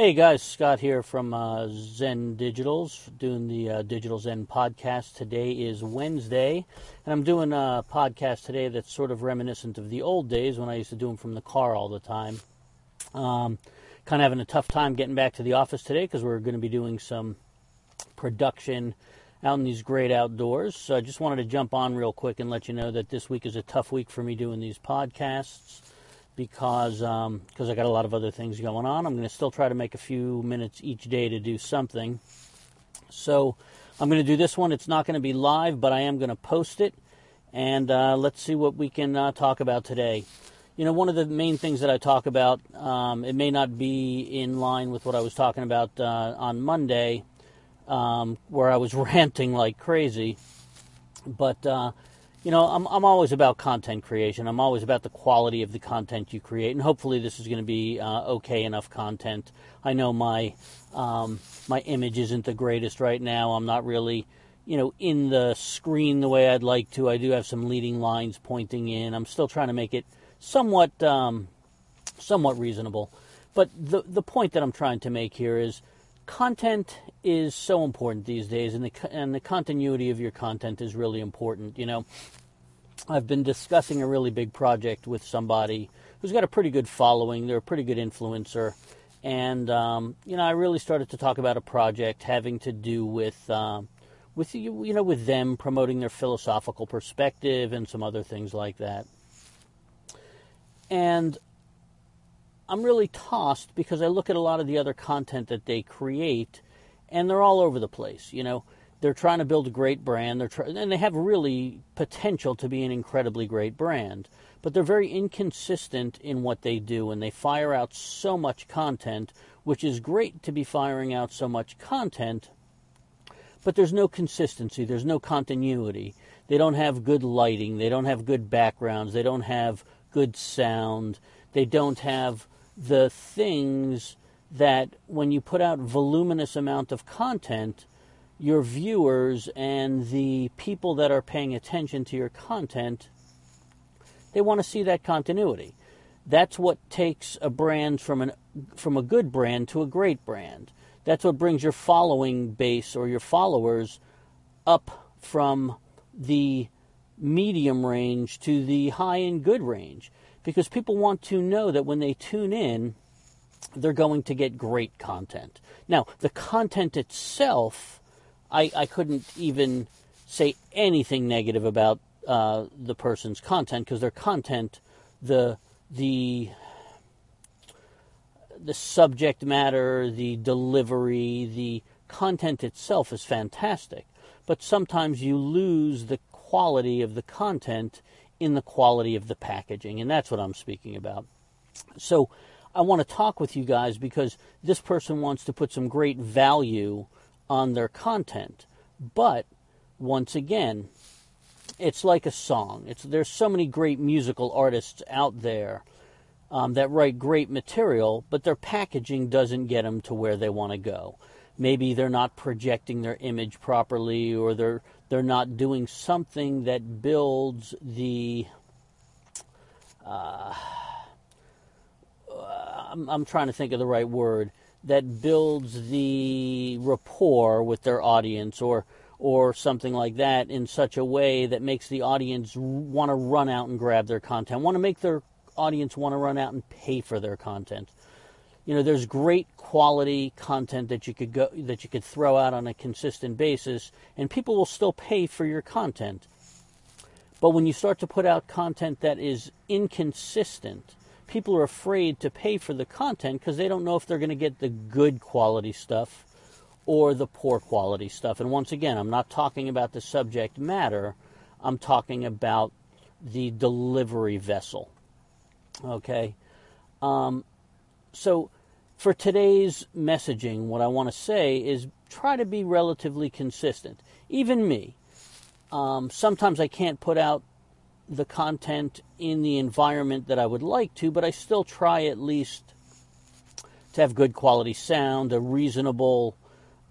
Hey guys, Scott here from uh, Zen Digitals, doing the uh, Digital Zen podcast. Today is Wednesday, and I'm doing a podcast today that's sort of reminiscent of the old days when I used to do them from the car all the time. Um, kind of having a tough time getting back to the office today because we're going to be doing some production out in these great outdoors. So I just wanted to jump on real quick and let you know that this week is a tough week for me doing these podcasts because um, cause I got a lot of other things going on. I'm going to still try to make a few minutes each day to do something. So I'm going to do this one. It's not going to be live, but I am going to post it. And uh, let's see what we can uh, talk about today. You know, one of the main things that I talk about, um, it may not be in line with what I was talking about uh, on Monday, um, where I was ranting like crazy. But, uh, you know, I'm, I'm always about content creation. I'm always about the quality of the content you create. And hopefully, this is going to be uh, okay enough content. I know my, um, my image isn't the greatest right now. I'm not really you know, in the screen the way I'd like to. I do have some leading lines pointing in. I'm still trying to make it somewhat, um, somewhat reasonable. But the the point that I'm trying to make here is content is so important these days, and the and the continuity of your content is really important. You know, I've been discussing a really big project with somebody who's got a pretty good following. They're a pretty good influencer, and um, you know, I really started to talk about a project having to do with. Uh, with you, you know, with them promoting their philosophical perspective and some other things like that. And I'm really tossed because I look at a lot of the other content that they create, and they're all over the place. You know, they're trying to build a great brand. They're try- and they have really potential to be an incredibly great brand, but they're very inconsistent in what they do, and they fire out so much content, which is great to be firing out so much content. But there's no consistency. There's no continuity. They don't have good lighting. They don't have good backgrounds. They don't have good sound. They don't have the things that when you put out voluminous amount of content, your viewers and the people that are paying attention to your content, they want to see that continuity. That's what takes a brand from an from a good brand to a great brand. That's what brings your following base or your followers up from the medium range to the high and good range because people want to know that when they tune in, they're going to get great content. Now, the content itself, I, I couldn't even say anything negative about uh, the person's content because their content, the the the subject matter, the delivery, the content itself is fantastic. But sometimes you lose the quality of the content in the quality of the packaging, and that's what I'm speaking about. So, I want to talk with you guys because this person wants to put some great value on their content. But once again, it's like a song. It's there's so many great musical artists out there um, that write great material, but their packaging doesn't get them to where they want to go. Maybe they're not projecting their image properly, or they're they're not doing something that builds the. Uh, I'm, I'm trying to think of the right word that builds the rapport with their audience, or or something like that in such a way that makes the audience want to run out and grab their content, want to make their audience want to run out and pay for their content. You know, there's great quality content that you could go that you could throw out on a consistent basis, and people will still pay for your content. But when you start to put out content that is inconsistent, people are afraid to pay for the content because they don't know if they're going to get the good quality stuff or the poor quality stuff. And once again, I'm not talking about the subject matter, I'm talking about the delivery vessel. Okay? Um, so, for today's messaging, what I want to say is try to be relatively consistent. Even me. Um, sometimes I can't put out the content in the environment that I would like to, but I still try at least to have good quality sound, a reasonable,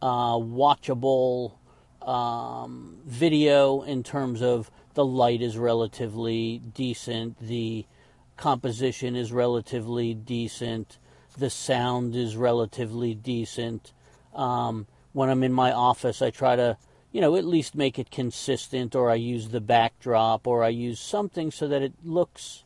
uh, watchable um, video in terms of the light is relatively decent, the composition is relatively decent, The sound is relatively decent. Um, when I'm in my office, I try to, you know, at least make it consistent, or I use the backdrop, or I use something so that it looks.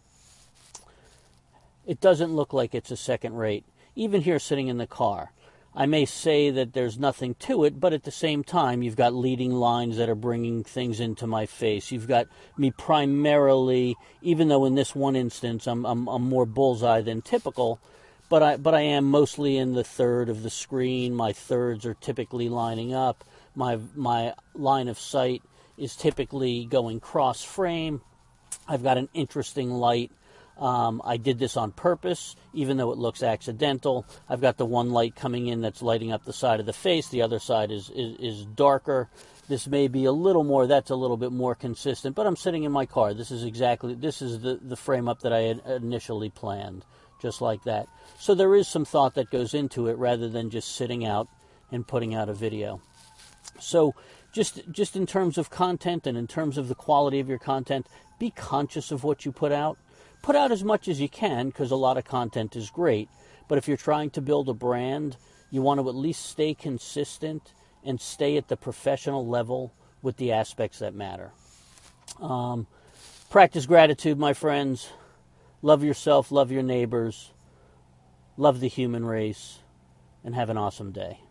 It doesn't look like it's a second rate. Even here sitting in the car, I may say that there's nothing to it, but at the same time, you've got leading lines that are bringing things into my face. You've got me primarily, even though in this one instance I'm, I'm, I'm more bullseye than typical, but I, but I am mostly in the third of the screen. My thirds are typically lining up. My, my line of sight is typically going cross frame. I've got an interesting light um, I did this on purpose, even though it looks accidental. I've got the one light coming in that's lighting up the side of the face. The other side is, is, is darker. This may be a little more, that's a little bit more consistent, but I'm sitting in my car. This is exactly, this is the, the frame up that I had initially planned, just like that. So there is some thought that goes into it rather than just sitting out and putting out a video. So just just in terms of content and in terms of the quality of your content, be conscious of what you put out put out as much as you can because a lot of content is great. But if you're trying to build a brand, you want to at least stay consistent and stay at the professional level with the aspects that matter. Um, practice gratitude, my friends. Love yourself, love your neighbors, love the human race, and have an awesome day.